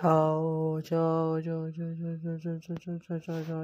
超，超超超超超超超超超超